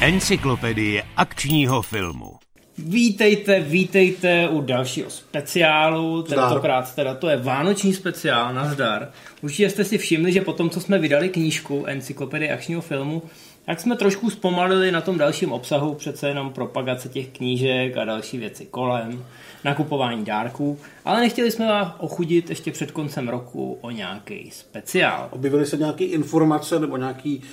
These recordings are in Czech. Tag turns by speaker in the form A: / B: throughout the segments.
A: Encyklopedie akčního filmu.
B: Vítejte, vítejte u dalšího speciálu, tentokrát teda to je vánoční speciál, nazdar. Určitě jste si všimli, že potom, co jsme vydali knížku Encyklopedie akčního filmu, tak jsme trošku zpomalili na tom dalším obsahu, přece jenom propagace těch knížek a další věci kolem, nakupování dárků, ale nechtěli jsme vás ochudit ještě před koncem roku o nějaký speciál.
C: Objevily se nějaké informace nebo nějaký uh,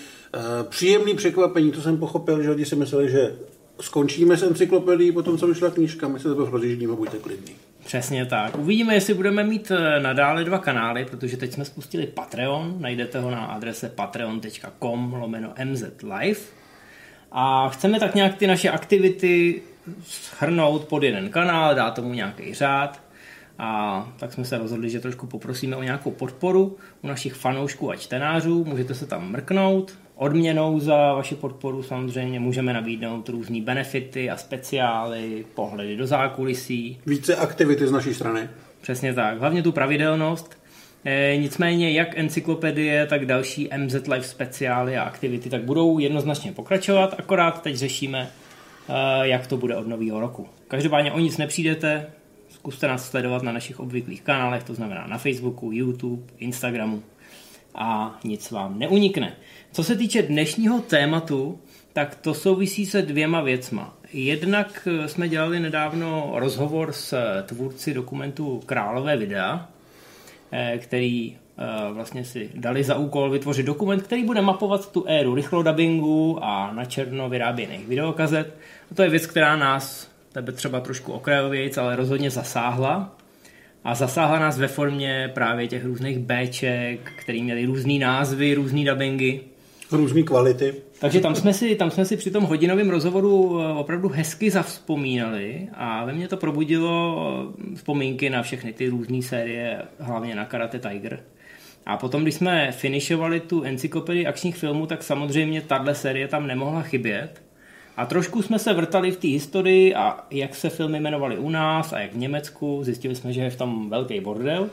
C: příjemný překvapení, to jsem pochopil, že lidi si mysleli, že skončíme s encyklopedií, potom co vyšla knížka, my se to rozjíždíme, buďte klidní.
B: Přesně tak. Uvidíme, jestli budeme mít eh, nadále dva kanály, protože teď jsme spustili Patreon, najdete ho na adrese patreon.com lomeno mzlive a chceme tak nějak ty naše aktivity shrnout pod jeden kanál, dát tomu nějaký řád. A tak jsme se rozhodli, že trošku poprosíme o nějakou podporu u našich fanoušků a čtenářů, můžete se tam mrknout, Odměnou za vaši podporu samozřejmě můžeme nabídnout různé benefity a speciály, pohledy do zákulisí.
C: Více aktivity z naší strany.
B: Přesně tak, hlavně tu pravidelnost. E, nicméně jak encyklopedie, tak další MZ Live speciály a aktivity tak budou jednoznačně pokračovat, akorát teď řešíme, e, jak to bude od nového roku. Každopádně o nic nepřijdete, zkuste nás sledovat na našich obvyklých kanálech, to znamená na Facebooku, YouTube, Instagramu a nic vám neunikne. Co se týče dnešního tématu, tak to souvisí se dvěma věcma. Jednak eh, jsme dělali nedávno rozhovor s eh, tvůrci dokumentu Králové videa, eh, který vlastně si dali za úkol vytvořit dokument, který bude mapovat tu éru rychlodabingu a na černo vyráběných videokazet. A to je věc, která nás, tebe třeba trošku okrajovějíc, ale rozhodně zasáhla. A zasáhla nás ve formě právě těch různých Bček, který měli různý názvy, různý dubbingy
C: různé kvality.
B: Takže tam jsme, si, tam jsme si při tom hodinovém rozhovoru eh, opravdu hezky zavzpomínali a ve mně to probudilo eh, vzpomínky na všechny ty různé série, hlavně na Karate Tiger. A potom, když jsme finišovali tu encyklopedii akčních filmů, tak samozřejmě tahle série tam nemohla chybět. A trošku jsme se vrtali v té historii a jak se filmy jmenovaly u nás a jak v Německu. Zjistili jsme, že je v tom velký bordel.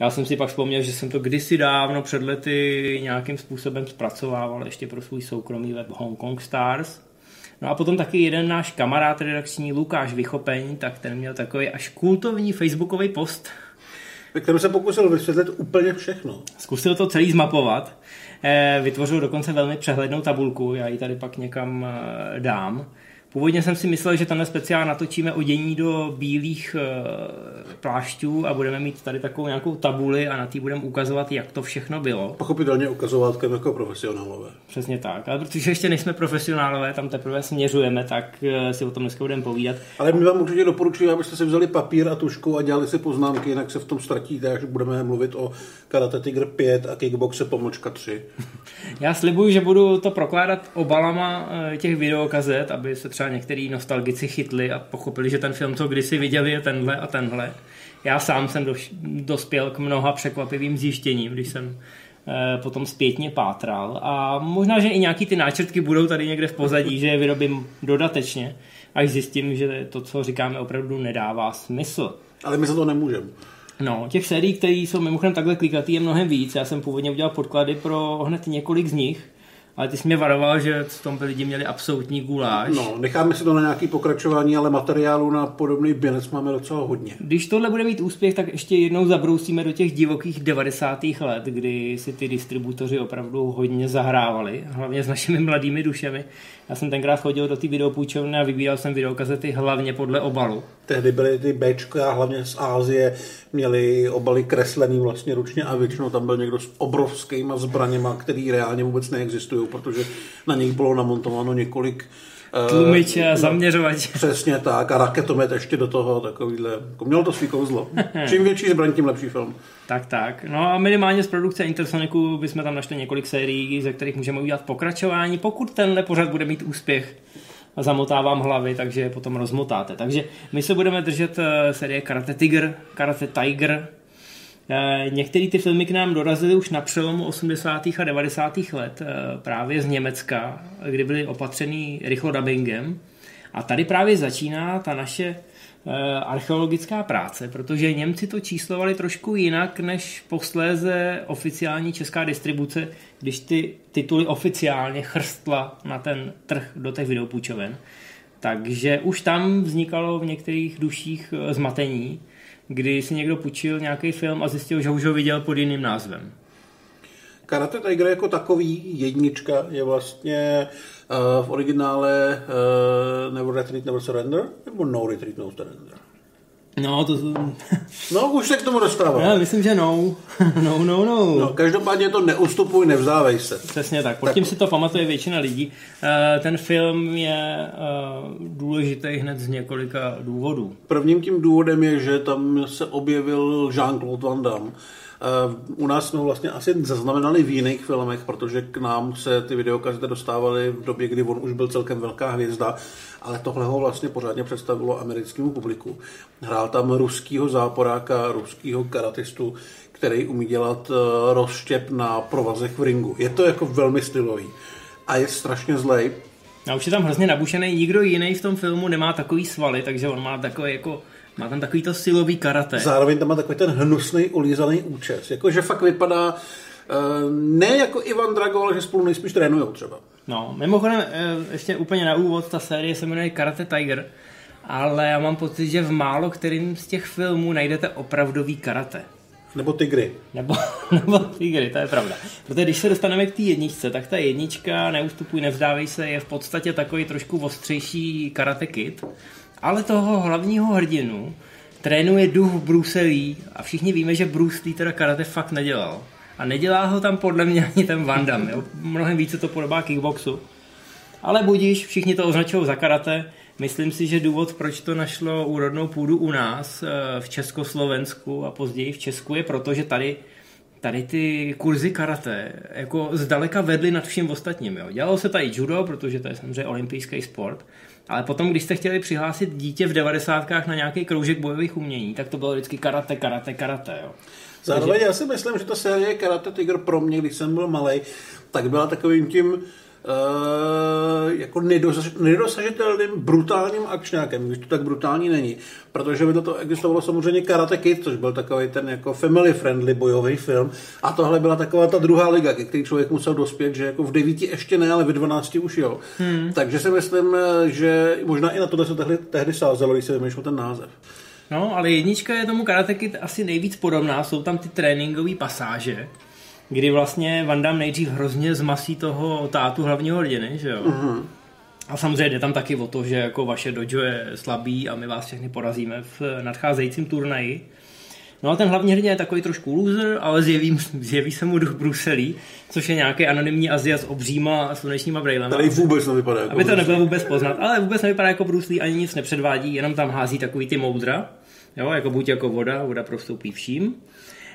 B: Já jsem si pak vzpomněl, že jsem to kdysi dávno před lety nějakým způsobem zpracovával ještě pro svůj soukromý web Hong Kong Stars. No a potom taky jeden náš kamarád redakční Lukáš Vychopeň, tak ten měl takový až kultovní facebookový post.
C: Ve kterém se pokusil vysvětlit úplně všechno.
B: Zkusil to celý zmapovat. Eh, vytvořil dokonce velmi přehlednou tabulku, já ji tady pak někam eh, dám. Původně jsem si myslel, že tenhle speciál natočíme o dění do bílých e, plášťů a budeme mít tady takovou nějakou tabuli a na té budeme ukazovat, jak to všechno bylo.
C: Pochopitelně ukazovat jako profesionálové.
B: Přesně tak, ale protože ještě nejsme profesionálové, tam teprve směřujeme, tak e, si o tom dneska budeme povídat.
C: Ale my vám určitě doporučuji, abyste si vzali papír a tušku a dělali si poznámky, jinak se v tom ztratíte, až budeme mluvit o Karate Tiger 5 a Kickboxe pomlčka 3.
B: Já slibuju, že budu to prokládat obalama e, těch videokazet, aby se třeba třeba některý nostalgici chytli a pochopili, že ten film, co kdysi viděli, je tenhle a tenhle. Já sám jsem dospěl k mnoha překvapivým zjištěním, když jsem eh, potom zpětně pátral a možná, že i nějaký ty náčrtky budou tady někde v pozadí, že je vyrobím dodatečně, až zjistím, že to, co říkáme, opravdu nedává smysl.
C: Ale my za to nemůžeme.
B: No, těch sérií, které jsou mimochodem takhle klikatý, je mnohem víc. Já jsem původně udělal podklady pro hned několik z nich ale ty jsi mě varoval, že v tom by lidi měli absolutní guláš.
C: No, necháme si to na nějaký pokračování, ale materiálu na podobný binec máme docela hodně.
B: Když tohle bude mít úspěch, tak ještě jednou zabrousíme do těch divokých 90. let, kdy si ty distributoři opravdu hodně zahrávali, hlavně s našimi mladými dušemi. Já jsem tenkrát chodil do té videopůjčovny a vybíral jsem videokazety hlavně podle obalu.
C: Tehdy byly ty Bčka, hlavně z Ázie, měli obaly kreslený vlastně ručně a většinou tam byl někdo s obrovskýma zbraněma, který reálně vůbec neexistují, protože na nich bylo namontováno několik
B: eh, Tlumiče a zaměřovač.
C: Přesně tak a raketomet ještě do toho takovýhle. Jako mělo to svý kouzlo. Čím větší zbraň, tím lepší film.
B: Tak, tak. No a minimálně z produkce Intersonicu bychom tam našli několik sérií, ze kterých můžeme udělat pokračování, pokud tenhle pořad bude mít úspěch a zamotávám hlavy, takže je potom rozmotáte. Takže my se budeme držet eh, série Karate Tiger, Karate Tiger. Eh, některé ty filmy k nám dorazily už na přelomu 80. a 90. let, eh, právě z Německa, kdy byly opatřený rychlodubbingem. A tady právě začíná ta naše archeologická práce, protože Němci to číslovali trošku jinak než posléze oficiální česká distribuce, když ty tituly oficiálně chrstla na ten trh do těch videopůjčoven. Takže už tam vznikalo v některých duších eh, zmatení, kdy si někdo půjčil nějaký film a zjistil, že už ho viděl pod jiným názvem.
C: Karate Tiger jako takový jednička je vlastně uh, v originále uh, Never Retreat, Never Surrender nebo No Retreat, No Surrender?
B: No, to...
C: no, už se k tomu dostávám.
B: Já myslím, že no. no, no, no.
C: no každopádně to neustupuj, nevzdávej se.
B: Přesně tak. Pod tak. tím si to pamatuje většina lidí. Eh, ten film je eh, důležitý hned z několika důvodů.
C: Prvním tím důvodem je, že tam se objevil Jean-Claude Van Damme, Eh, u nás jsme ho vlastně asi zaznamenali v jiných filmech, protože k nám se ty videokazety dostávaly v době, kdy on už byl celkem velká hvězda, ale tohle ho vlastně pořádně představilo americkému publiku. Hrál tam ruskýho záporáka, ruskýho karatistu, který umí dělat eh, rozštěp na provazech v ringu. Je to jako velmi stylový a je strašně zlej.
B: A už je tam hrozně nabušený, nikdo jiný v tom filmu nemá takový svaly, takže on má takový jako má tam takový to silový karate.
C: Zároveň tam má takový ten hnusný, ulízaný účes. Jakože fakt vypadá eh, ne jako Ivan Drago, ale že spolu nejspíš trénujou třeba.
B: No, mimochodem, eh, ještě úplně na úvod, ta série se jmenuje Karate Tiger, ale já mám pocit, že v málo kterým z těch filmů najdete opravdový karate.
C: Nebo tygry.
B: Nebo, nebo tygry, to je pravda. Protože když se dostaneme k té jedničce, tak ta jednička, neustupuj, nevzdávej se, je v podstatě takový trošku ostřejší karate kid ale toho hlavního hrdinu trénuje duch Bruce a všichni víme, že Bruce Lee teda karate fakt nedělal. A nedělá ho tam podle mě ani ten Van Damme, jo? Mnohem více to podobá kickboxu. Ale budíš, všichni to označují za karate. Myslím si, že důvod, proč to našlo úrodnou půdu u nás eh, v Československu a později v Česku je proto, že tady tady ty kurzy karate jako zdaleka vedly nad vším ostatním. Jo. Dělalo se tady judo, protože to je samozřejmě olympijský sport, ale potom, když jste chtěli přihlásit dítě v devadesátkách na nějaký kroužek bojových umění, tak to bylo vždycky karate, karate, karate. Jo.
C: Zároveň Takže... já si myslím, že ta série Karate Tiger pro mě, když jsem byl malý, tak byla takovým tím jako nedosažitelným brutálním akčňákem, když to tak brutální není. Protože by to existovalo samozřejmě Karate Kid, což byl takový ten jako family friendly bojový film. A tohle byla taková ta druhá liga, ke který člověk musel dospět, že jako v devíti ještě ne, ale ve dvanácti už jo. Hmm. Takže si myslím, že možná i na tohle se tehdy, tehdy sázelo, když se vymýšlel ten název.
B: No, ale jednička je tomu Karate Kid asi nejvíc podobná, jsou tam ty tréninkové pasáže, kdy vlastně Van Damme nejdřív hrozně zmasí toho tátu hlavního hrdiny, že jo? Mm-hmm. A samozřejmě jde tam taky o to, že jako vaše dojo je slabý a my vás všechny porazíme v nadcházejícím turnaji. No a ten hlavní hrdina je takový trošku loser, ale zjeví, zjeví se mu duch Bruselí, což je nějaký anonymní Azia s obříma a slunečníma brejlema.
C: Tady vůbec nevypadá
B: jako Aby to nebylo vůbec poznat, ale vůbec nevypadá jako Bruce ani nic nepředvádí, jenom tam hází takový ty moudra, jo, jako buď jako voda, voda prostoupí vším.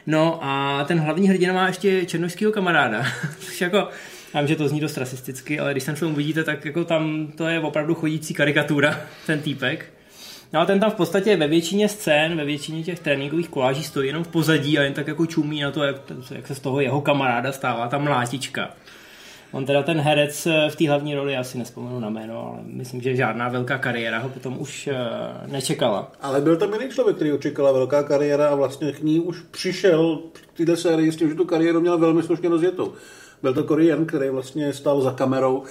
B: No a ten hlavní hrdina má ještě černožského kamaráda, což jako, já vím, že to zní dost rasisticky, ale když ten film uvidíte, tak jako tam to je opravdu chodící karikatura, ten týpek. No a ten tam v podstatě ve většině scén, ve většině těch tréninkových koláží stojí jenom v pozadí a jen tak jako čumí na to, jak, jak se z toho jeho kamaráda stává ta mlátička. On teda ten herec eh, v té hlavní roli, já si nespomenu na jméno, ale myslím, že žádná velká kariéra ho potom už uh, nečekala.
C: Ale byl tam jiný člověk, který očekala velká kariéra a vlastně k ní už přišel v této sérii s tím, že tu kariéru měl velmi slušně rozjetou. Byl to Korean, který vlastně stál za kamerou,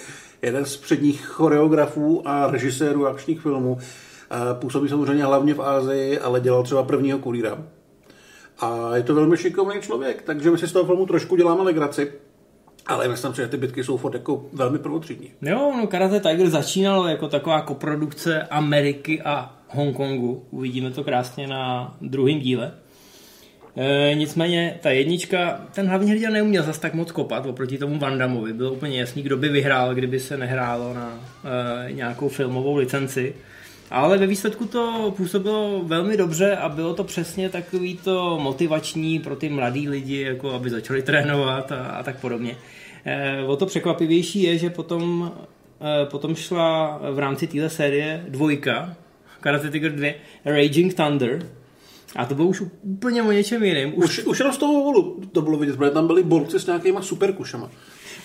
C: jeden z předních choreografů a režisérů akčních filmů. Působí samozřejmě hlavně v Ázii, ale dělal třeba prvního kurýra. A je to velmi šikovný člověk, takže my si z toho filmu trošku děláme legraci. Ale myslím si, že ty bitky jsou furt jako velmi prvotřídní.
B: Jo, no Karate Tiger začínalo jako taková koprodukce Ameriky a Hongkongu. Uvidíme to krásně na druhém díle. E, nicméně ta jednička, ten hlavní hrdina neuměl zas tak moc kopat oproti tomu Vandamovi. Bylo úplně jasný, kdo by vyhrál, kdyby se nehrálo na e, nějakou filmovou licenci. Ale ve výsledku to působilo velmi dobře a bylo to přesně takový to motivační pro ty mladý lidi, jako aby začali trénovat a, a tak podobně. E, o to překvapivější je, že potom, e, potom šla v rámci téhle série dvojka, Karate Tiger 2, Raging Thunder, a to bylo už úplně o něčem jiném.
C: Už, už, už jenom z toho úvolu to bylo vidět, protože tam byli borci s nějakýma superkušama.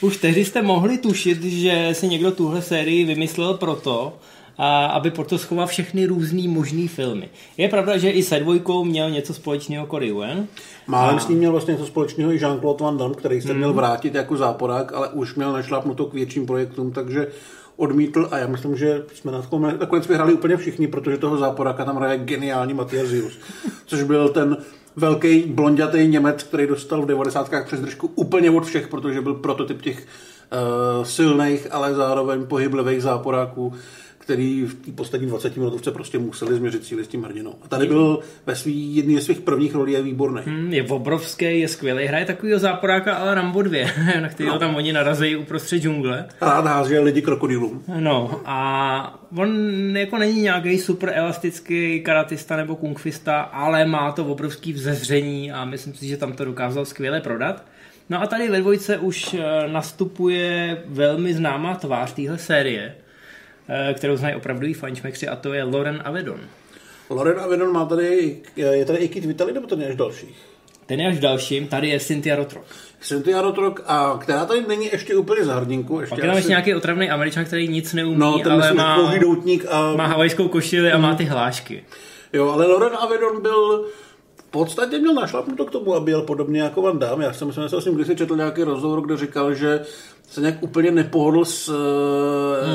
B: Už tehdy jste mohli tušit, že si někdo tuhle sérii vymyslel proto, a aby proto schoval všechny různý možný filmy. Je pravda, že i se dvojkou měl něco společného Corey Wen.
C: Málem a... s ním měl vlastně něco společného i Jean-Claude Van Damme, který se hmm. měl vrátit jako záporák, ale už měl našlápnuto k větším projektům, takže odmítl a já myslím, že jsme na tom nakonec vyhráli úplně všichni, protože toho záporáka tam hraje geniální Matias Zius, což byl ten velký blondětý Němec, který dostal v 90. přes držku úplně od všech, protože byl prototyp těch uh, silných, ale zároveň pohyblivých záporáků který v té poslední 20 minutovce prostě museli změřit síly s tím hrdinou. A tady byl ve svý, jedný ze svých prvních rolí je výborný.
B: Hmm, je obrovský, je skvělý. Hraje takovýho záporáka ale Rambo 2, na kterého no. tam oni narazí uprostřed džungle.
C: Rád hází lidi krokodýlům.
B: No a on jako není nějaký super elastický karatista nebo kungfista, ale má to obrovský vzezření a myslím si, že tam to dokázal skvěle prodat. No a tady ve dvojce už eh, nastupuje velmi známá tvář téhle série, kterou znají opravdu i fančmekři a to je Loren Avedon.
C: Loren Avedon má tady, je tady i Kit Vitali, nebo to je až další?
B: Ten je až dalším, tady je Cynthia Rotrock.
C: Cynthia Rotrock, a která tady není ještě úplně za hrdinku.
B: Ještě Pak je tam ještě nějaký otravný američan, který nic neumí,
C: no, ten
B: ale má,
C: doutník a...
B: má havajskou košili a má ty hlášky.
C: Jo, ale Loren Avedon byl podstatě měl našlapnuto k tomu, aby jel podobně jako Van Damme. Já jsem se s ním kdysi četl nějaký rozhovor, kde říkal, že se nějak úplně nepohodl s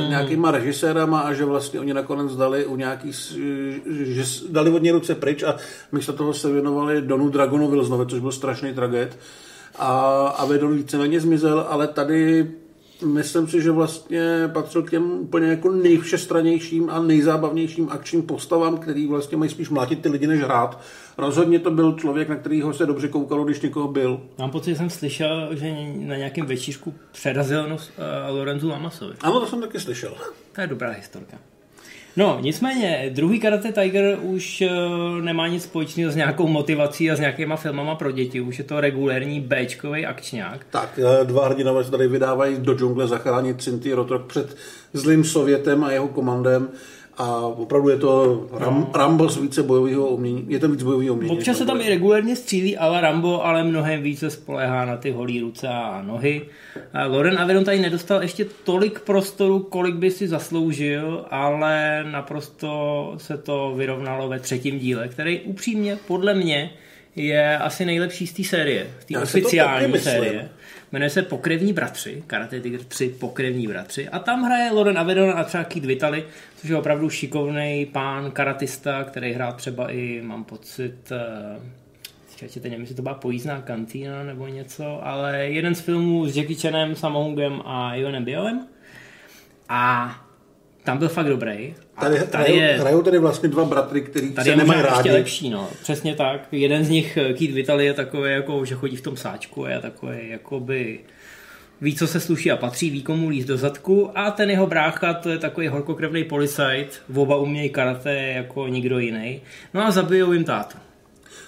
C: mm. nějakýma režisérama a že vlastně oni nakonec dali u nějaký, že dali od něj ruce pryč a místo toho se věnovali Donu Dragonu Vilznovi, což byl strašný tragéd. A, a Vedon víceméně zmizel, ale tady myslím si, že vlastně patřil k těm úplně jako nejvšestranějším a nejzábavnějším akčním postavám, který vlastně mají spíš mlátit ty lidi než hrát. Rozhodně to byl člověk, na kterého se dobře koukalo, když někoho byl.
B: Mám pocit, že jsem slyšel, že na nějakém večíšku přerazil nos uh, Lorenzu Lamasovi.
C: Ano, to jsem taky slyšel.
B: To je dobrá historka. No, nicméně, druhý Karate Tiger už uh, nemá nic společného s nějakou motivací a s nějakýma filmama pro děti. Už je to regulérní Bčkový akčňák.
C: Tak, eh, dva hrdinové se tady vydávají do džungle zachránit Cinti Rotrok před zlým Sovětem a jeho komandem a opravdu je to Ram, no. Rambo z více bojového umění. Je to víc bojového umění.
B: Občas se tam i regulérně střílí, ale Rambo ale mnohem více spolehá na ty holí ruce a nohy. A Loren Avedon tady nedostal ještě tolik prostoru, kolik by si zasloužil, ale naprosto se to vyrovnalo ve třetím díle, který upřímně podle mě je asi nejlepší z té série, z té oficiální série. Jmenuje se Pokrevní bratři, Karate Tiger 3 Pokrevní bratři a tam hraje Loren Avedon a třeba Keith Vitali, což je opravdu šikovný pán karatista, který hrál třeba i, mám pocit, Četě, nevím, jestli to byla pojízdná kantýna nebo něco, ale jeden z filmů s Jackie Chanem, Samohungem a Ivanem Bielem. A tam byl fakt dobrý.
C: tady, tady hrajou, je, hrajou tady vlastně dva bratry, který tady se nemají rádi.
B: lepší, no. Přesně tak. Jeden z nich, Keith Vitali, je takový, jako, že chodí v tom sáčku a je takový, jakoby ví, co se sluší a patří, ví, komu líst do zadku a ten jeho brácha, to je takový horkokrevný policajt, oba umějí karate jako nikdo jiný. No a zabijou jim tátu.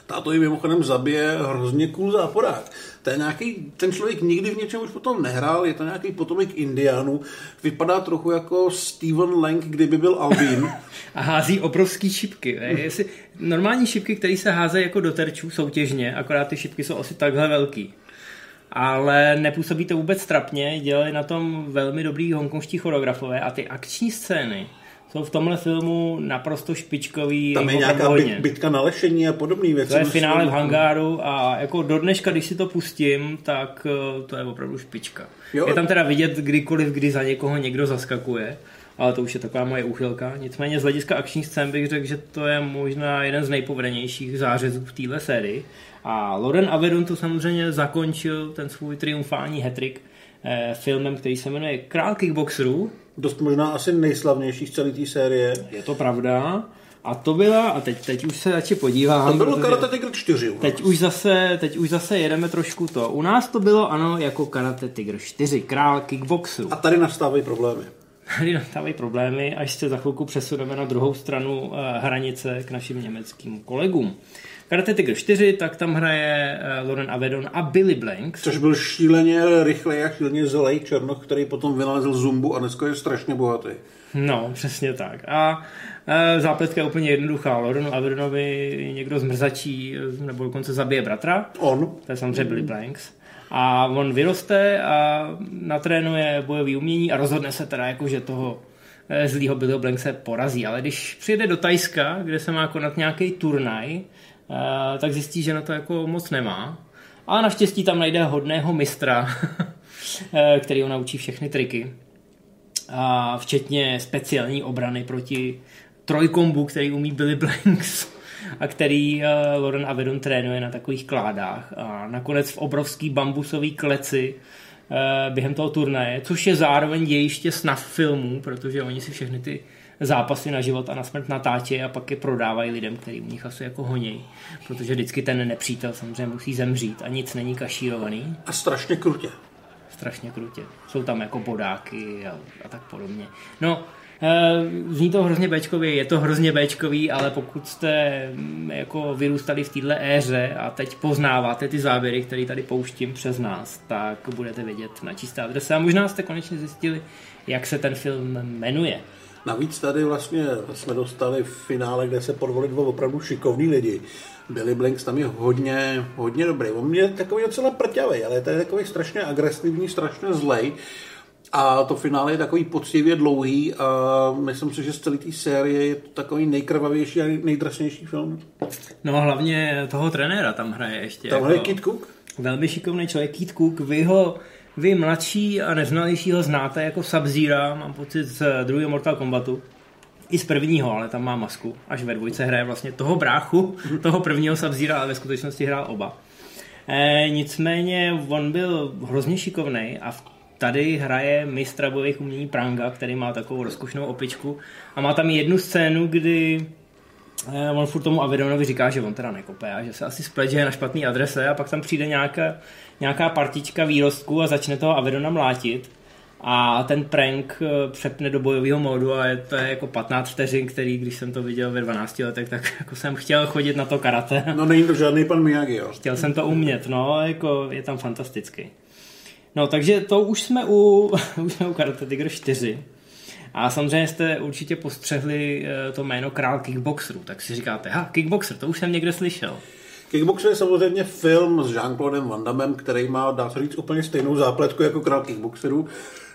C: Táto jim mimochodem zabije hrozně cool záporák. To je nějaký, ten člověk nikdy v něčem už potom nehrál, je to nějaký potomek Indiánů, vypadá trochu jako Steven Lang, kdyby byl Albín.
B: a hází obrovský šipky. Jestli, normální šipky, které se házejí jako do terčů soutěžně, akorát ty šipky jsou asi takhle velký ale nepůsobí to vůbec trapně, dělali na tom velmi dobrý hongkonští choreografové a ty akční scény jsou v tomhle filmu naprosto špičkový.
C: Tam je nějaká byt, bitka na lešení a podobné věci.
B: To je finále v hangáru a jako do dneška, když si to pustím, tak eh, to je opravdu špička. Jo. Je tam teda vidět kdykoliv, kdy za někoho někdo zaskakuje, ale to už je taková moje úchylka. Nicméně z hlediska akčních scén bych řekl, že to je možná jeden z nejpovedenějších zářezů v téhle sérii. A Loren Avedon to samozřejmě zakončil ten svůj triumfální hetrik filmem, který se jmenuje Král kickboxerů.
C: Dost možná asi nejslavnější z celé té série.
B: Je to pravda. A to byla, a teď, teď už se radši podívám.
C: To bylo Karate Tiger 4
B: Teď už, zase, teď už zase jedeme trošku to. U nás to bylo, ano, jako Karate Tiger 4, král kickboxu.
C: A tady nastávají problémy.
B: Tady nastávají problémy, až se za chvilku přesuneme na druhou stranu eh, hranice k našim německým kolegům. Karate Tiger 4, tak tam hraje uh, Loren Avedon a Billy Blanks.
C: Což byl šíleně rychlej a šíleně zlej černoch, který potom vynalezl zumbu a dneska je strašně bohatý.
B: No, přesně tak. A uh, zápletka je úplně jednoduchá. Lorenu Avedonovi někdo zmrzačí nebo dokonce zabije bratra.
C: On.
B: To je samozřejmě Billy Blanks. A on vyroste a natrénuje bojové umění a rozhodne se teda jako, že toho eh, zlýho Billyho Blankse porazí. Ale když přijede do Tajska, kde se má konat nějaký turnaj, eh, tak zjistí, že na to jako moc nemá. A naštěstí tam najde hodného mistra, eh, který ho naučí všechny triky. A včetně speciální obrany proti trojkombu, který umí Billy Blanks a který uh, Loren Avedon trénuje na takových kládách. A nakonec v obrovský bambusový kleci uh, během toho turnaje, což je zároveň dějiště snaf filmů, protože oni si všechny ty zápasy na život a na smrt natáče a pak je prodávají lidem, který u nich asi jako honějí. Protože vždycky ten nepřítel samozřejmě musí zemřít a nic není kašírovaný.
C: A strašně krutě.
B: Strašně krutě. Jsou tam jako bodáky a, a tak podobně. No, Eh, zní to hrozně Bčkově, je to hrozně Bčkový, ale pokud jste mm, jako vyrůstali v této éře a teď poznáváte ty záběry, které tady pouštím přes nás, tak budete vědět na čisté adrese a možná jste konečně zjistili, jak se ten film jmenuje.
C: Navíc tady vlastně jsme dostali v finále, kde se podvolili dva opravdu šikovní lidi. Billy Blanks tam je hodně, hodně dobrý. On je takový docela prťavý, ale je takový strašně agresivní, strašně zlej. A to finále je takový poctivě dlouhý a myslím si, že z celé té série je to takový nejkrvavější a nejdrasnější film.
B: No hlavně toho trenéra tam hraje ještě.
C: Tam hraje jako Kit Cook?
B: Velmi šikovný člověk Kit Cook. Vy ho, vy mladší a neznalějšího znáte jako sub mám pocit z druhého Mortal Kombatu. I z prvního, ale tam má masku. Až ve dvojce hraje vlastně toho bráchu, toho prvního sub ale ve skutečnosti hrál oba. E, nicméně on byl hrozně šikovný a v tady hraje mistra bojových umění Pranga, který má takovou rozkošnou opičku a má tam jednu scénu, kdy eh, on furt tomu Avidonovi říká, že on teda nekope a že se asi splet, že je na špatný adrese a pak tam přijde nějaká, nějaká partička výrostku a začne toho Avidona mlátit a ten prank eh, přepne do bojového módu a je to je jako 15 vteřin, který, když jsem to viděl ve 12 letech, tak jako jsem chtěl chodit na to karate.
C: No není to žádný pan Miyagi, jo?
B: Chtěl jsem to umět, no, jako je tam fantastický. No, takže to už jsme u, už jsme u Karate Tiger 4. A samozřejmě jste určitě postřehli eh, to jméno král kickboxerů, tak si říkáte, ha, kickboxer, to už jsem někde slyšel.
C: Kickboxer je samozřejmě film s Jean-Claudem Van Damme, který má, dá se říct, úplně stejnou zápletku jako král kickboxerů.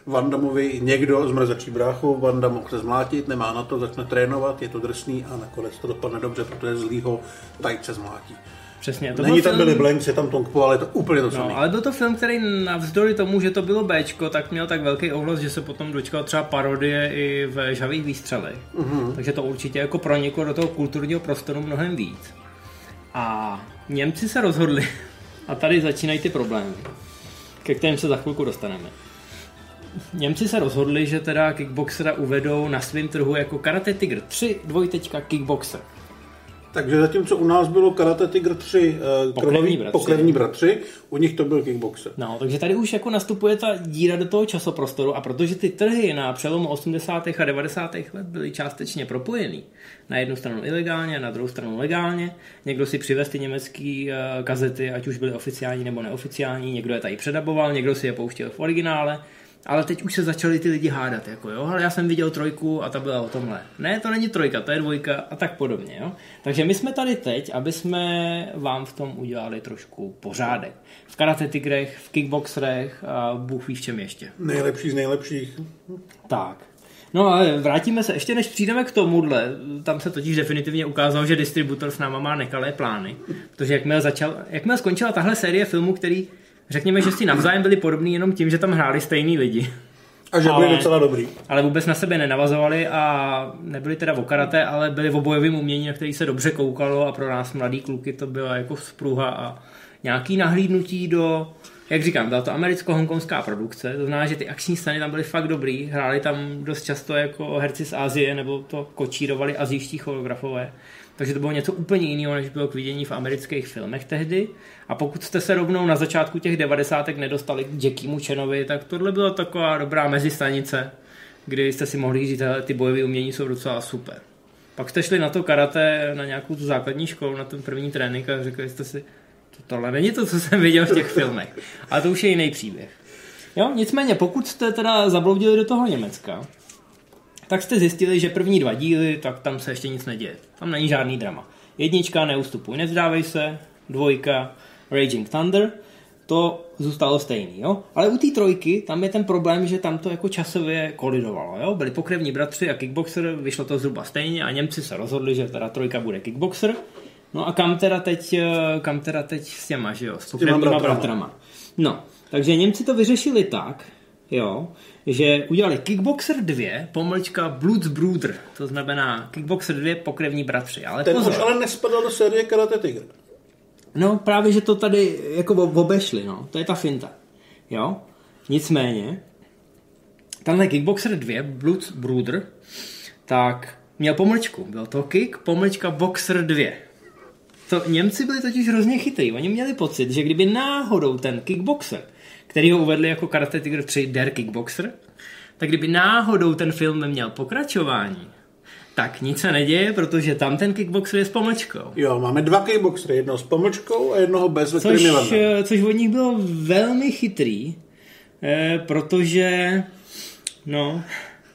C: Van Dammovi někdo zmrzačí bráchu, Van Damme chce zmlátit, nemá na to, začne trénovat, je to drsný a nakonec to dopadne dobře, protože zlýho tajce zmlátí.
B: Přesně. To
C: Není tam film... Billy Blanks, je tam Tong Po, ale je to úplně to samé.
B: No, ale byl to film, který navzdory tomu, že to bylo Bčko, tak měl tak velký ohlas, že se potom dočkal třeba parodie i v žavých výstřelech. Mm-hmm. Takže to určitě jako proniklo do toho kulturního prostoru mnohem víc. A Němci se rozhodli, a tady začínají ty problémy, ke kterým se za chvilku dostaneme. Němci se rozhodli, že teda kickboxera uvedou na svém trhu jako Karate Tiger 3 dvojtečka kickboxer.
C: Takže zatímco u nás bylo Karate Tiger 3 uh, pokrevní, bratři. pokrevní bratři, u nich to byl kickboxer.
B: No, takže tady už jako nastupuje ta díra do toho časoprostoru a protože ty trhy na přelomu 80. a 90. let byly částečně propojený, na jednu stranu ilegálně, na druhou stranu legálně, někdo si přivez ty německé uh, kazety, ať už byly oficiální nebo neoficiální, někdo je tady předaboval, někdo si je pouštěl v originále, ale teď už se začali ty lidi hádat, jako jo, ale já jsem viděl trojku a ta byla o tomhle. Ne, to není trojka, to je dvojka a tak podobně, jo. Takže my jsme tady teď, aby jsme vám v tom udělali trošku pořádek. V karate tigrech, v kickboxerech a Bůh ví v čem ještě.
C: Nejlepší z nejlepších.
B: Tak. No ale vrátíme se, ještě než přijdeme k tomuhle, tam se totiž definitivně ukázalo, že distributor s náma má nekalé plány, protože jakmile, začal, jakmile skončila tahle série filmů, který řekněme, že si navzájem byli podobní jenom tím, že tam hráli stejný lidi.
C: A že byli ale, docela dobrý.
B: Ale vůbec na sebe nenavazovali a nebyli teda v karate, ale byli v bojovém umění, na který se dobře koukalo a pro nás mladý kluky to byla jako spruha a nějaký nahlídnutí do, jak říkám, byla to americko-hongkongská produkce, to znamená, že ty akční scény tam byly fakt dobrý, hráli tam dost často jako herci z Asie, nebo to kočírovali azijští choreografové. Takže to bylo něco úplně jiného, než bylo k vidění v amerických filmech tehdy. A pokud jste se rovnou na začátku těch devadesátek nedostali k Jackiemu Chanovi, tak tohle byla taková dobrá mezistanice, kdy jste si mohli říct, že ty bojové umění jsou docela super. Pak jste šli na to karate, na nějakou tu základní školu, na ten první trénink a řekli jste si, to, tohle není to, co jsem viděl v těch filmech. Ale to už je jiný příběh. Jo, nicméně, pokud jste teda zabloudili do toho Německa, tak jste zjistili, že první dva díly, tak tam se ještě nic neděje. Tam není žádný drama. Jednička, neustupuj, nevzdávej se, dvojka, Raging Thunder. to zůstalo stejný, jo. Ale u té trojky, tam je ten problém, že tam to jako časově kolidovalo, jo. Byli pokrevní bratři a kickboxer, vyšlo to zhruba stejně a Němci se rozhodli, že teda trojka bude kickboxer. No a kam teda teď, eh, kam teda teď s těma, že jo, s pokrevníma bratrama. bratrama. No, takže Němci to vyřešili tak, jo, že udělali Kickboxer 2, pomlčka Brother, to znamená Kickboxer 2, pokrevní bratři. Ale
C: Ten
B: pozor.
C: už ale nespadal do série Karate Tiger.
B: No právě, že to tady jako obešli, no. To je ta finta. Jo? Nicméně, tenhle Kickboxer 2, Blood Brother, tak měl pomlčku. Byl to Kick, pomlčka Boxer 2. To Němci byli totiž hrozně chytrý. Oni měli pocit, že kdyby náhodou ten Kickboxer, který ho uvedli jako Karate Tiger 3 Der Kickboxer, tak kdyby náhodou ten film neměl pokračování, tak nic se neděje, protože tam ten kickboxer je s pomlčkou.
C: Jo, máme dva kickboxery, jednoho s pomlčkou a jednoho bez, ve což,
B: eh, což od nich bylo velmi chytrý, eh, protože no,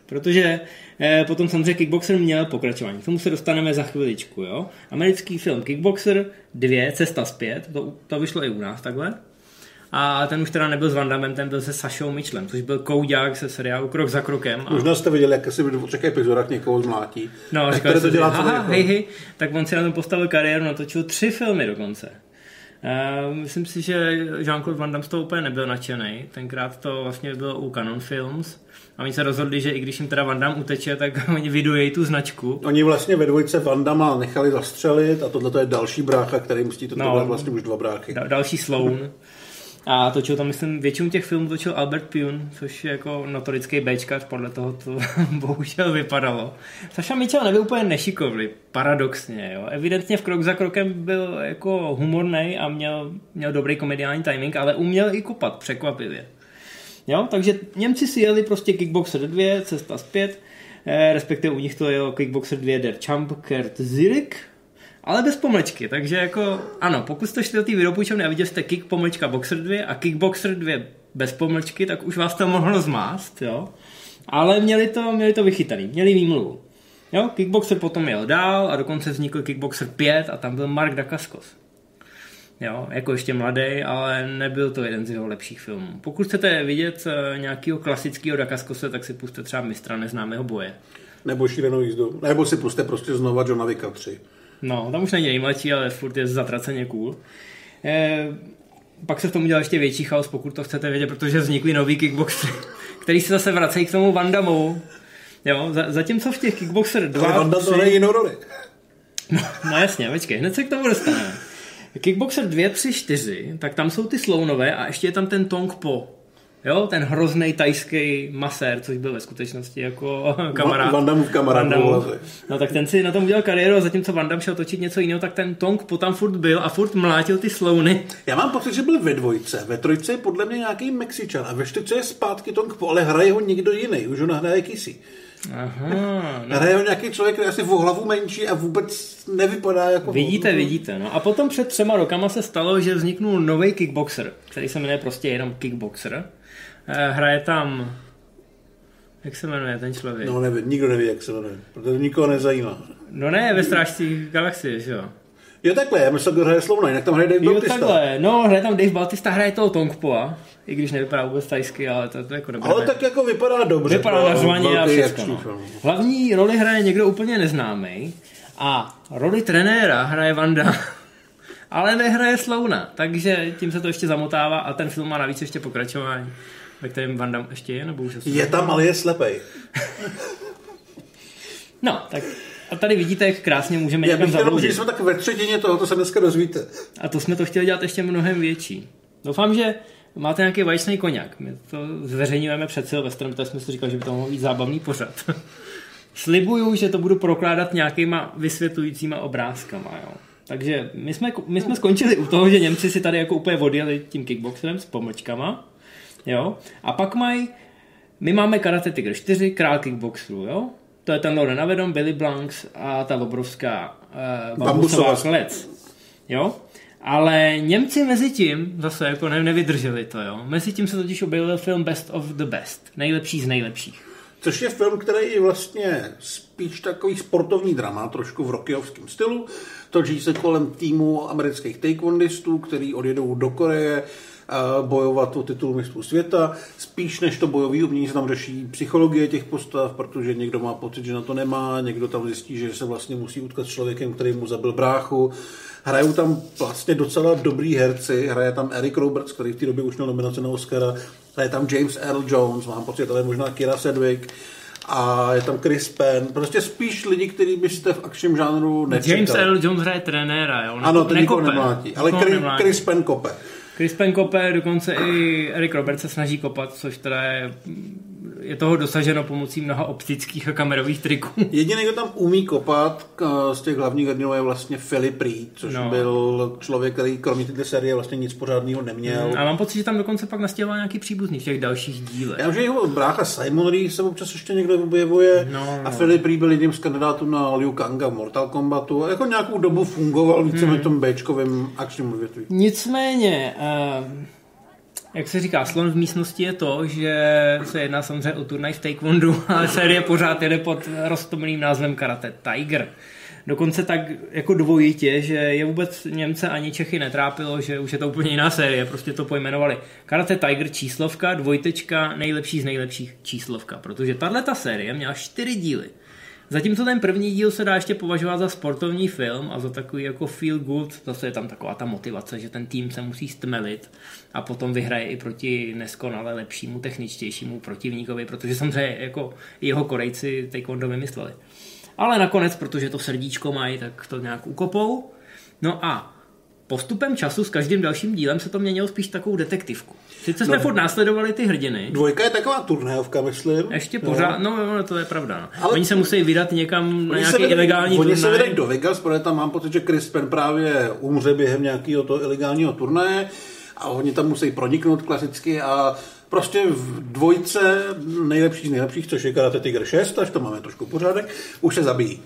B: protože eh, potom samozřejmě Kickboxer měl pokračování. K tomu se dostaneme za chviličku, jo. Americký film Kickboxer 2, Cesta zpět, to, to vyšlo i u nás takhle. A ten už teda nebyl s Van Damme, ten byl se Sašou Mitchellem, což byl koudák se seriálu Krok za krokem.
C: A... Možná jste viděli, jak asi v třech epizodách někoho zmlátí.
B: No, říkal to dělá aha, hej, hej, tak on si na tom postavil kariéru, natočil tři filmy dokonce. Uh, myslím si, že Jean-Claude Van Damme z toho úplně nebyl nadšený. Tenkrát to vlastně bylo u Canon Films. A oni se rozhodli, že i když jim teda Van Damme uteče, tak oni vydují tu značku.
C: Oni vlastně ve dvojce Van Damme nechali zastřelit a tohle je další brácha, který musí to no, vlastně už dva bráchy.
B: Da- další Sloan. A točil tam, myslím, většinu těch filmů točil Albert Pune, což je jako notorický Bčkař, podle toho to bohužel vypadalo. Saša Mitchell nebyl úplně nešikovný, paradoxně, jo. Evidentně v krok za krokem byl jako humorný a měl, měl dobrý komediální timing, ale uměl i kopat překvapivě. Jo, takže Němci si jeli prostě Kickboxer 2, cesta zpět, eh, respektive u nich to je Kickboxer 2 Der Champ Kert Zurich, ale bez pomlčky, takže jako ano, pokud jste šli do té videopůjčovny a viděli jste kick pomlčka boxer 2 a kickboxer 2 bez pomlčky, tak už vás to mohlo zmást, jo. Ale měli to, měli to vychytaný, měli výmluvu. Jo, Kickboxer potom jel dál a dokonce vznikl Kickboxer 5 a tam byl Mark Dacascos. Jo, jako ještě mladý, ale nebyl to jeden z jeho lepších filmů. Pokud chcete vidět eh, nějakého klasického Dacascose, tak si puste třeba Mistra neznámého boje.
C: Nebo šílenou jízdu. Nebo si puste prostě znova Johna Wicka 3.
B: No, tam už není nejmladší, ale furt je zatraceně cool. E, pak se v tom udělal ještě větší chaos, pokud to chcete vědět, protože vznikly nový kickboxery, který se zase vracejí k tomu Vandamu. Jo, za, zatímco v těch Kickboxer 2...
C: Ale Vanda to hraje jinou roli.
B: No, no jasně, počkej, hned se k tomu dostaneme. Kickboxer 2, 3, 4, tak tam jsou ty slounové a ještě je tam ten Tong Po. Jo, ten hrozný tajský masér, což byl ve skutečnosti jako kamarád.
C: Van Damme kamarád.
B: No tak ten si na tom udělal kariéru a zatímco Van Damme šel točit něco jiného, tak ten Tong po tam furt byl a furt mlátil ty slouny.
C: Já mám pocit, že byl ve dvojce. Ve trojce je podle mě nějaký Mexičan a ve čtyřce je zpátky Tong Po, ale hraje ho někdo jiný. Už ho nahraje Kisi. Aha, no. Hraje ho nějaký člověk, který asi v hlavu menší a vůbec nevypadá jako...
B: Vidíte, vidíte. No a potom před třema rokama se stalo, že vzniknul nový kickboxer, který se jmenuje prostě jenom kickboxer hraje tam jak se jmenuje ten člověk?
C: No nevím, nikdo neví, jak se jmenuje, protože nikoho nezajímá.
B: No ne, ve Strážcích galaxie, že jo?
C: Jo takhle, já myslím, že hraje Slovno, jinak tam hraje Dave jo, Bautista. takhle,
B: no hraje tam Dave Bautista, hraje toho Tongpoa, i když nevypadá vůbec tajsky, ale to, to jako dobré.
C: Ale tak jako vypadá dobře.
B: Vypadá na zvaně a všechno. No. Hlavní roli hraje někdo úplně neznámý a roli trenéra hraje Vanda ale nehraje Slouna, takže tím se to ještě zamotává a ten film má navíc ještě pokračování. Ve kterém Van Damme ještě je, nebo už
C: Je tam, ale je slepej.
B: no, tak a tady vidíte, jak krásně můžeme Já
C: někam zabloudit. jsme tak ve třetině toho, to se dneska dozvíte.
B: A to jsme to chtěli dělat ještě mnohem větší. Doufám, že máte nějaký vaječný koněk. My to zveřejňujeme před Silvestrem, protože jsme si říkali, že by to mohl být zábavný pořad. Slibuju, že to budu prokládat nějakýma vysvětlujícíma obrázkama. Jo. Takže my jsme, my jsme skončili u toho, že Němci si tady jako úplně odjeli tím kickboxerem s pomlčkama. Jo? A pak mají, my máme Karate Tiger 4, král kickboxu, jo? To je ten Loren Avedon, Billy Blanks a ta obrovská uh, bambusová klec. Jo? Ale Němci mezi tím zase jako ne, nevydrželi to, jo. Mezi tím se totiž objevil film Best of the Best. Nejlepší z nejlepších.
C: Což je film, který je vlastně spíš takový sportovní drama, trošku v rokyovském stylu. Točí se kolem týmu amerických taekwondistů, který odjedou do Koreje bojovat o titul mistrů světa. Spíš než to bojový umění se tam řeší psychologie těch postav, protože někdo má pocit, že na to nemá, někdo tam zjistí, že se vlastně musí utkat s člověkem, který mu zabil bráchu. Hrajou tam vlastně docela dobrý herci, hraje tam Eric Roberts, který v té době už měl nominaci na Oscara, hraje tam James Earl Jones, mám pocit, ale možná Kira Sedwick, a je tam Chris Penn, prostě spíš lidi, kteří byste v akčním žánru nečekali.
B: James Earl Jones hraje trenéra, jo?
C: Ano, to nikoho nemlátí, ale Chris. Chris Penn kope.
B: Chris Penn kope, dokonce i Eric Roberts se snaží kopat, což teda je je toho dosaženo pomocí mnoha optických a kamerových triků.
C: Jediný, kdo tam umí kopat z těch hlavních hrdinů je vlastně Philip Reed, což no. byl člověk, který kromě té série vlastně nic pořádného neměl.
B: A mám pocit, že tam dokonce pak nastěhoval nějaký příbuzný v těch dalších dílech.
C: Já vím, že jeho brácha Simon Reed se občas ještě někde objevuje no, no. a Philip Reed byl jedním z kandidátů na Liu Kanga v Mortal Kombatu a jako nějakou dobu fungoval více hmm. v tom Bčkovém akčním odvětví.
B: Nicméně, uh jak se říká, slon v místnosti je to, že se jedná samozřejmě o turnaj v taekwondu, ale série pořád jede pod roztomilým názvem Karate Tiger. Dokonce tak jako dvojitě, že je vůbec Němce ani Čechy netrápilo, že už je to úplně jiná série, prostě to pojmenovali Karate Tiger číslovka, dvojtečka, nejlepší z nejlepších číslovka, protože tahle ta série měla čtyři díly. Zatímco ten první díl se dá ještě považovat za sportovní film a za takový jako feel good, zase je tam taková ta motivace, že ten tým se musí stmelit a potom vyhraje i proti neskonale lepšímu, techničtějšímu protivníkovi, protože samozřejmě jako jeho Korejci taekwondo vymysleli. Ale nakonec, protože to srdíčko mají, tak to nějak ukopou. No a postupem času s každým dalším dílem se to měnilo spíš takovou detektivku. Sice jsme no, furt následovali ty hrdiny.
C: Dvojka je taková turnajovka, myslím.
B: Ještě pořád, no, no to je pravda. No. Ale oni se musí vydat někam na nějaký ilegální
C: oni
B: turnaj.
C: Oni se vydají do Vegas, protože tam mám pocit, že Chris Penn právě umře během nějakého toho ilegálního turnaje a oni tam musí proniknout klasicky a prostě v dvojce nejlepších z nejlepších, což je Karate Tiger 6, až to máme trošku pořádek, už se zabíjí.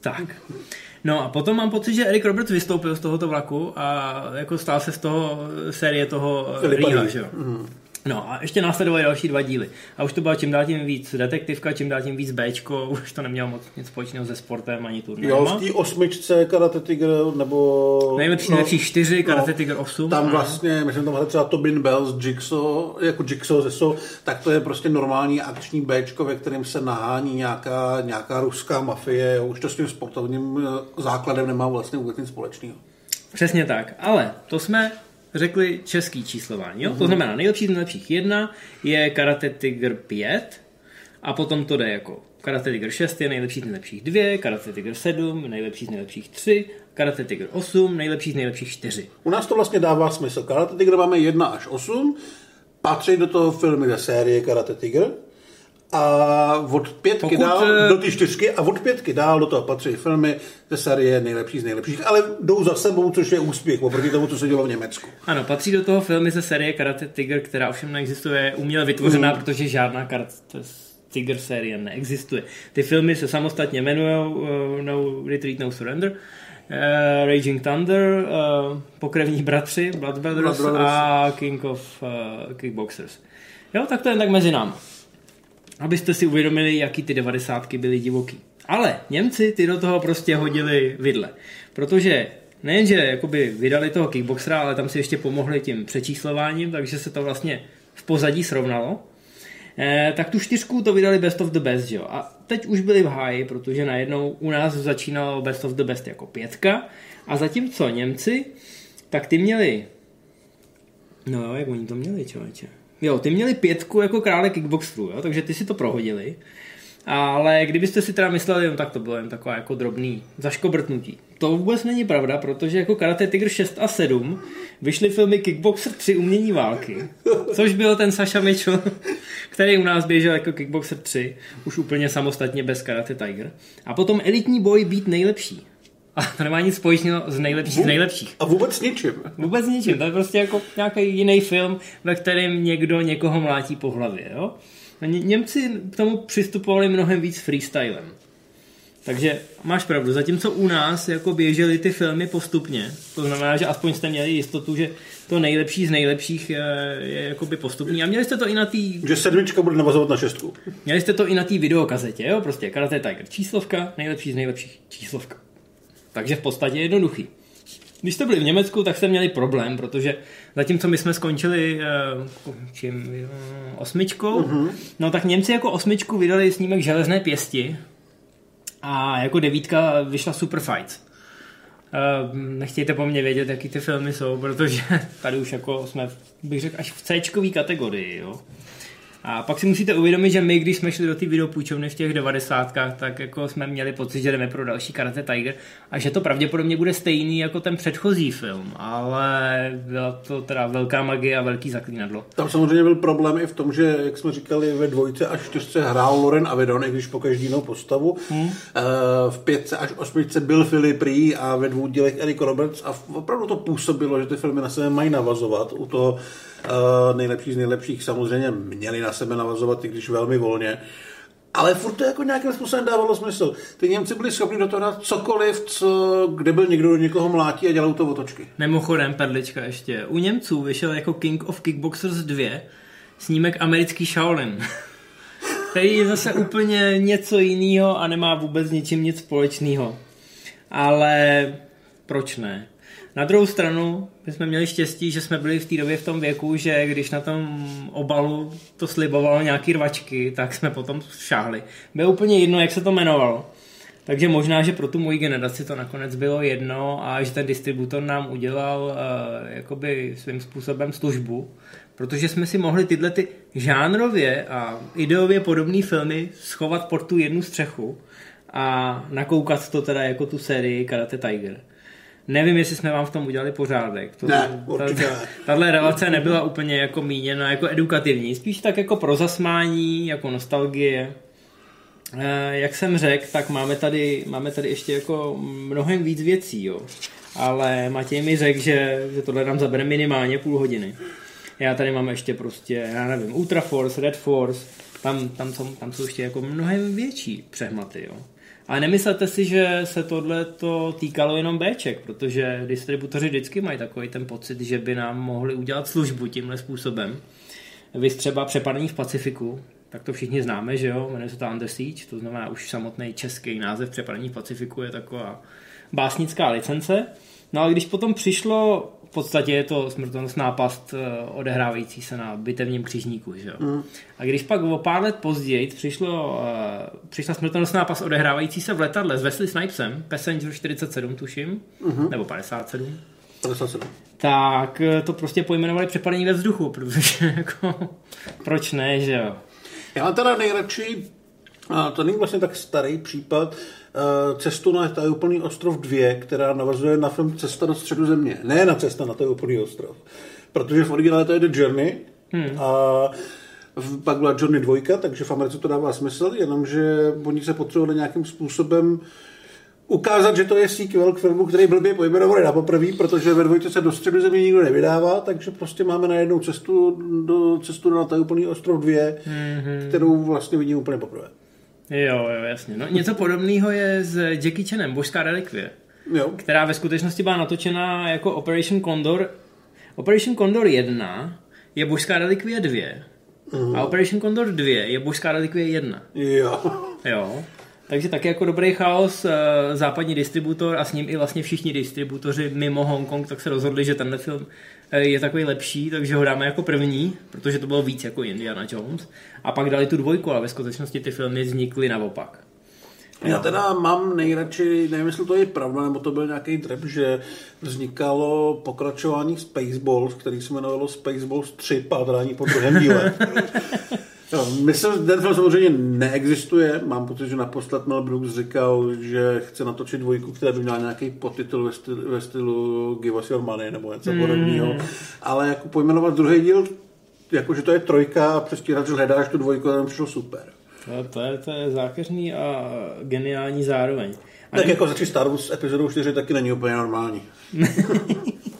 B: Tak. No a potom mám pocit, že Eric Roberts vystoupil z tohoto vlaku a jako stál se z toho série toho Rýha, že jo. Mm. No a ještě následovaly další dva díly. A už to byla čím dál tím víc detektivka, čím dál tím víc Bčko, už to nemělo moc nic společného se sportem ani turnajem.
C: Jo, v té osmičce Karate Tiger, nebo...
B: Nejlepší, no, nejlepší čtyři, Karate no, Tiger 8.
C: Tam vlastně, myslím, tam třeba Tobin Bell z Jigsaw, jako Jigsaw ze so, tak to je prostě normální akční Bčko, ve kterém se nahání nějaká, nějaká ruská mafie, už to s tím sportovním eh, základem nemá vlastně vůbec nic společného.
B: Přesně tak, ale to jsme řekli český číslování. Jo? Mm-hmm. To znamená, nejlepší z nejlepších jedna je Karate Tiger 5 a potom to jde jako Karate Tiger 6 je nejlepší z nejlepších 2, Karate Tiger 7 nejlepší z nejlepších 3, Karate Tiger 8 nejlepší z nejlepších 4.
C: U nás to vlastně dává smysl. Karate Tiger máme 1 až 8, patří do toho filmy ze série Karate Tiger, a od pětky Pokud, dál eh, do ty čtyřky a od pětky dál do toho patří filmy ze série nejlepší z nejlepších, ale jdou za sebou, což je úspěch oproti tomu, co se dělo v Německu.
B: Ano, patří do toho filmy ze série Karate Tiger, která ovšem neexistuje uměle vytvořená, mm. protože žádná Karate Tiger série neexistuje. Ty filmy se samostatně jmenují uh, No Retreat, No Surrender, uh, Raging Thunder, uh, Pokrevní bratři, Blood Brothers, Blood Brothers a King of uh, Kickboxers. Jo, tak to je tak mezi námi abyste si uvědomili, jaký ty devadesátky byly divoký. Ale Němci ty do toho prostě hodili vidle. Protože nejenže jakoby vydali toho kickboxera, ale tam si ještě pomohli tím přečíslováním, takže se to vlastně v pozadí srovnalo. Eh, tak tu čtyřku to vydali Best of the Best, jo. A teď už byli v háji, protože najednou u nás začínalo Best of the Best jako pětka a zatímco Němci, tak ty měli No, jak oni to měli, člověče? Jo, ty měli pětku jako krále kickboxerů, jo, takže ty si to prohodili. Ale kdybyste si teda mysleli, no tak to bylo jen taková jako drobný zaškobrtnutí. To vůbec není pravda, protože jako Karate Tiger 6 a 7 vyšly filmy Kickboxer 3 umění války, což byl ten Sasha Mitchell, který u nás běžel jako Kickboxer 3, už úplně samostatně bez Karate Tiger. A potom Elitní boj být nejlepší. A to nemá nic společného z nejlepších z nejlepších.
C: A vůbec ničím.
B: Vůbec ničím. To je prostě jako nějaký jiný film, ve kterém někdo někoho mlátí po hlavě. Jo? A Ně- Němci k tomu přistupovali mnohem víc freestylem. Takže máš pravdu, zatímco u nás jako běžely ty filmy postupně, to znamená, že aspoň jste měli jistotu, že to nejlepší z nejlepších je, je jakoby postupný. A měli jste to i na té...
C: Že sedmička bude navazovat na šestku.
B: Měli jste to i na té videokazetě, jo? Prostě Karate Tiger číslovka, nejlepší z nejlepších číslovka. Takže v podstatě jednoduchý. Když jste byli v Německu, tak jste měli problém, protože zatímco my jsme skončili uh, čím, osmičkou, uh-huh. no tak Němci jako osmičku vydali snímek Železné pěsti a jako devítka vyšla Super Fights. Uh, nechtějte po mně vědět, jaký ty filmy jsou, protože tady už jako jsme, bych řekl, až v c kategorii, jo. A pak si musíte uvědomit, že my, když jsme šli do té videopůjčovny v těch devadesátkách, tak jako jsme měli pocit, že jdeme pro další Karate Tiger a že to pravděpodobně bude stejný jako ten předchozí film, ale byla to teda velká magie a velký zaklínadlo.
C: Tam samozřejmě byl problém i v tom, že, jak jsme říkali, ve dvojce až čtyřce hrál Loren Avedon, i když po každý jinou postavu. Hmm. Eh, v pětce až osmičce byl Philip Ree a ve dvou dílech Eric Roberts a opravdu to působilo, že ty filmy na sebe mají navazovat. U toho Uh, nejlepší z nejlepších samozřejmě měli na sebe navazovat, i když velmi volně. Ale furt to jako nějakým způsobem dávalo smysl. Ty Němci byli schopni do toho dát cokoliv, co, kde byl někdo do někoho mlátí a dělal to otočky.
B: Mimochodem, perlička ještě. U Němců vyšel jako King of Kickboxers 2 snímek americký Shaolin. který je zase úplně něco jiného a nemá vůbec ničím nic společného. Ale proč ne? Na druhou stranu my jsme měli štěstí, že jsme byli v té době v tom věku, že když na tom obalu to slibovalo nějaký rvačky, tak jsme potom šáhli. Bylo úplně jedno, jak se to jmenovalo. Takže možná, že pro tu moji generaci to nakonec bylo jedno a že ten distributor nám udělal uh, jakoby svým způsobem službu, protože jsme si mohli tyhle ty žánrově a ideově podobné filmy schovat pod tu jednu střechu a nakoukat to teda jako tu sérii Karate Tiger. Nevím, jestli jsme vám v tom udělali pořádek.
C: To, ne, určitě ta,
B: Tahle relace nebyla úplně jako míněna jako edukativní, spíš tak jako pro zasmání, jako nostalgie. E, jak jsem řekl, tak máme tady, máme tady ještě jako mnohem víc věcí, jo. Ale Matěj mi řekl, že, že tohle nám zabere minimálně půl hodiny. Já tady mám ještě prostě, já nevím, Ultra Force, Red Force, tam, tam, jsou, tam jsou ještě jako mnohem větší přehmaty, jo. Ale nemyslete si, že se tohle to týkalo jenom Bček, protože distributoři vždycky mají takový ten pocit, že by nám mohli udělat službu tímhle způsobem. Vy třeba přepadení v Pacifiku, tak to všichni známe, že jo, jmenuje se to Under Siege, to znamená už samotný český název přepadení v Pacifiku je taková básnická licence. No a když potom přišlo podstatě je to smrtonosná past eh, odehrávající se na bitevním křižníku. Že? Mm. A když pak o pár let později přišlo, uh, přišla smrtonosná past odehrávající se v letadle s Wesley Snipesem, Passenger 47 tuším, mm-hmm. nebo 57,
C: 57.
B: tak eh, to prostě pojmenovali přepadení ve vzduchu, protože jako, proč ne, že jo.
C: Já teda nejradši, a to není vlastně tak starý případ, Eh, cestu na tajuplný ostrov 2, která navazuje na film Cesta do středu země. Ne na cesta na tajuplný ostrov. Protože v originále to je The Journey hmm. a pak byla Journey 2, takže v Americe to dává smysl, jenomže oni se potřebovali nějakým způsobem ukázat, že to je sequel k filmu, který blbě pojmenovali na poprvé, protože ve dvojce se do středu země nikdo nevydává, takže prostě máme na jednu cestu do cestu na tajuplný ostrov 2, mm-hmm. kterou vlastně vidím úplně poprvé.
B: Jo, jo, jasně. No, něco podobného je s Jackie Chanem, Božská relikvie,
C: jo.
B: která ve skutečnosti byla natočena jako Operation Condor. Operation Condor 1 je Božská relikvie 2 uh-huh. a Operation Condor 2 je Božská relikvie 1.
C: Jo.
B: Jo. Takže taky jako dobrý chaos, eh, západní distributor a s ním i vlastně všichni distributoři mimo Hongkong, tak se rozhodli, že tenhle film je takový lepší, takže ho dáme jako první, protože to bylo víc jako Indiana Jones. A pak dali tu dvojku, ale ve skutečnosti ty filmy vznikly naopak.
C: Já teda mám nejradši, nevím, jestli to je pravda, nebo to byl nějaký trep, že vznikalo pokračování Spaceballs, který se jmenovalo Spaceballs 3 pádrání po druhém díle. No, myslím, že ten film samozřejmě neexistuje. Mám pocit, že naposled Mel Brooks říkal, že chce natočit dvojku, která by měla nějaký podtitul ve stylu, ve stylu Give us your money nebo něco mm. podobného. Ale jako pojmenovat druhý díl, jako že to je trojka a přestírat, že hledáš tu dvojku, tam přišlo super.
B: To, to, je, to je zákeřný a geniální zároveň.
C: A tak ne... jako začít Star Wars epizodou 4 taky není úplně normální.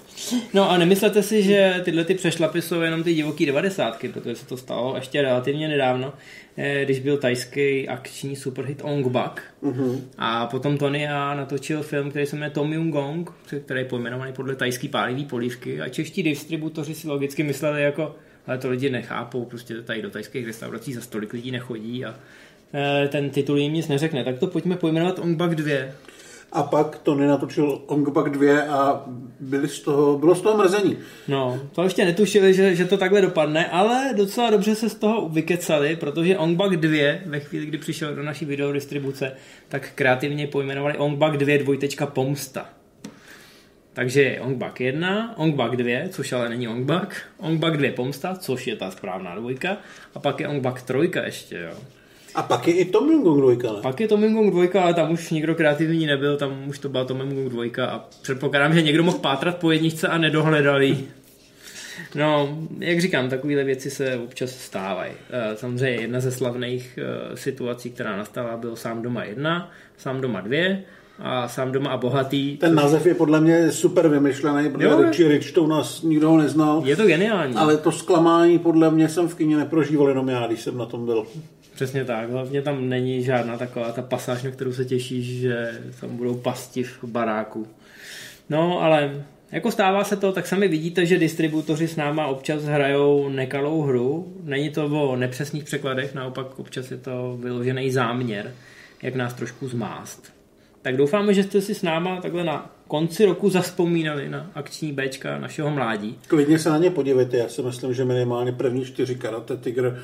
B: No a nemyslete si, že tyhle ty přešlapy jsou jenom ty divoký devadesátky, protože se to stalo ještě relativně nedávno, eh, když byl tajský akční superhit Ong Bak. Uh-huh. A potom Tony a natočil film, který se jmenuje Tom Yung Gong, který je pojmenovaný podle tajský pálivý polívky. A čeští distributoři si logicky mysleli jako, ale to lidi nechápou, prostě tady do tajských restaurací za stolik lidí nechodí a eh, ten titul jim nic neřekne. Tak to pojďme pojmenovat Ong Bak 2.
C: a pak to nenatočil Ongpak 2 a byli z toho, bylo z toho mrzení.
B: No, to ještě netušili, že, že to takhle dopadne, ale docela dobře se z toho vykecali, protože Ongbak 2 ve chvíli, kdy přišel do naší videodistribuce, tak kreativně pojmenovali Ongbak 2 dvojtečka pomsta. Takže je Ongbak 1, Ongbak 2, což ale není Ongbak, Ongbak 2 pomsta, což je ta správná dvojka, a pak je Ongbak 3 ještě, jo.
C: A pak je i Tom Gong 2, ne?
B: Pak je Tom Gong 2, ale tam už nikdo kreativní nebyl, tam už to byla Tom Gong 2 a předpokládám, že někdo mohl pátrat po jedničce a nedohledal jí. No, jak říkám, takovéhle věci se občas stávají. Eh, samozřejmě jedna ze slavných eh, situací, která nastala, byl sám doma jedna, sám doma dvě, a sám doma a bohatý.
C: Ten název je podle mě super vymyšlený, protože jo, Richie Rich to u nás nikdo ho neznal.
B: Je to geniální.
C: Ale to zklamání podle mě jsem v kině neprožíval jenom já, když jsem na tom byl.
B: Přesně tak, hlavně tam není žádná taková ta pasáž, na kterou se těšíš, že tam budou pasti v baráku. No, ale jako stává se to, tak sami vidíte, že distributoři s náma občas hrajou nekalou hru. Není to o nepřesných překladech, naopak občas je to vyložený záměr, jak nás trošku zmást. Tak doufáme, že jste si s náma takhle na konci roku zaspomínali na akční Bčka našeho mládí.
C: Klidně se na ně podívejte, já si myslím, že minimálně první čtyři Karate Tiger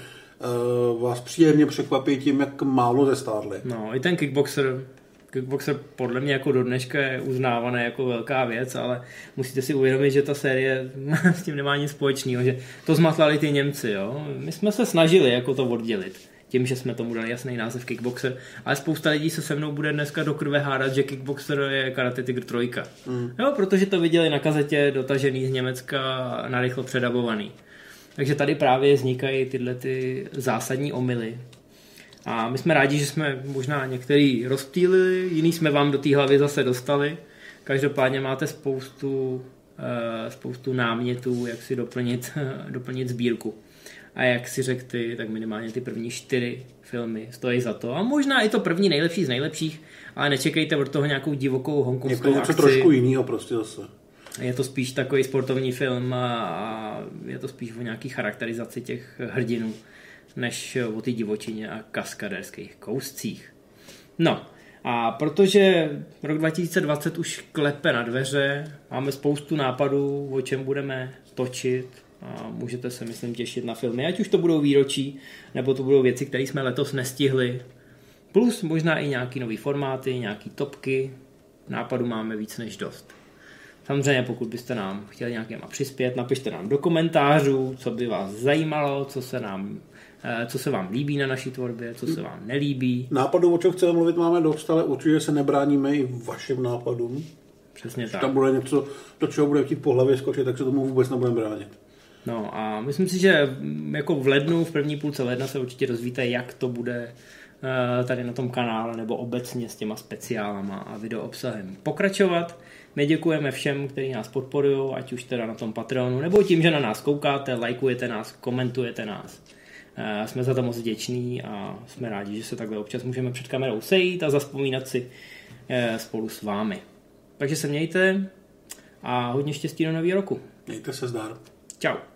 C: vás příjemně překvapí tím, jak málo zestárli.
B: No, i ten Kickboxer Kickboxer podle mě jako do dneška je uznávaný jako velká věc, ale musíte si uvědomit, že ta série s tím nemá nic společného, že to zmatlali ty Němci, jo. My jsme se snažili jako to oddělit tím, že jsme tomu dali jasný název Kickboxer, ale spousta lidí se se mnou bude dneska do krve hádat, že Kickboxer je Karate Tiger 3. Mm. Jo, protože to viděli na kazetě dotažený z Německa na rychlo předabovaný. Takže tady právě vznikají tyhle ty zásadní omily. A my jsme rádi, že jsme možná některý rozptýlili, jiný jsme vám do té hlavy zase dostali. Každopádně máte spoustu, uh, spoustu námětů, jak si doplnit, doplnit sbírku. A jak si řekl ty, tak minimálně ty první čtyři filmy stojí za to. A možná i to první nejlepší z nejlepších, ale nečekejte od toho nějakou divokou hongkongskou
C: jako něco
B: akci.
C: trošku jiného prostě zase.
B: Je to spíš takový sportovní film a je to spíš o nějaký charakterizaci těch hrdinů, než o ty divočině a kaskaderských kouscích. No, a protože rok 2020 už klepe na dveře, máme spoustu nápadů, o čem budeme točit, a můžete se, myslím, těšit na filmy, ať už to budou výročí, nebo to budou věci, které jsme letos nestihli. Plus možná i nějaký nový formáty, nějaký topky. Nápadu máme víc než dost. Samozřejmě, pokud byste nám chtěli nějakéma přispět, napište nám do komentářů, co by vás zajímalo, co se nám eh, co se vám líbí na naší tvorbě, co se vám nelíbí.
C: Nápadů, o čem chceme mluvit, máme dost, ale určitě se nebráníme i vašim nápadům.
B: Přesně tak.
C: tam bude něco, do čeho bude chtít po hlavě skočit, tak se tomu vůbec nebudeme bránit.
B: No a myslím si, že mm, jako v lednu, v první půlce ledna se určitě rozvíte, jak to bude eh, tady na tom kanále nebo obecně s těma speciálama a video obsahem pokračovat. My děkujeme všem, kteří nás podporují, ať už teda na tom Patreonu, nebo tím, že na nás koukáte, lajkujete nás, komentujete nás. Eh, jsme za to moc vděční a jsme rádi, že se takhle občas můžeme před kamerou sejít a zaspomínat si eh, spolu s vámi. Takže se mějte a hodně štěstí do nového roku.
C: Mějte se zdar.
B: Ciao.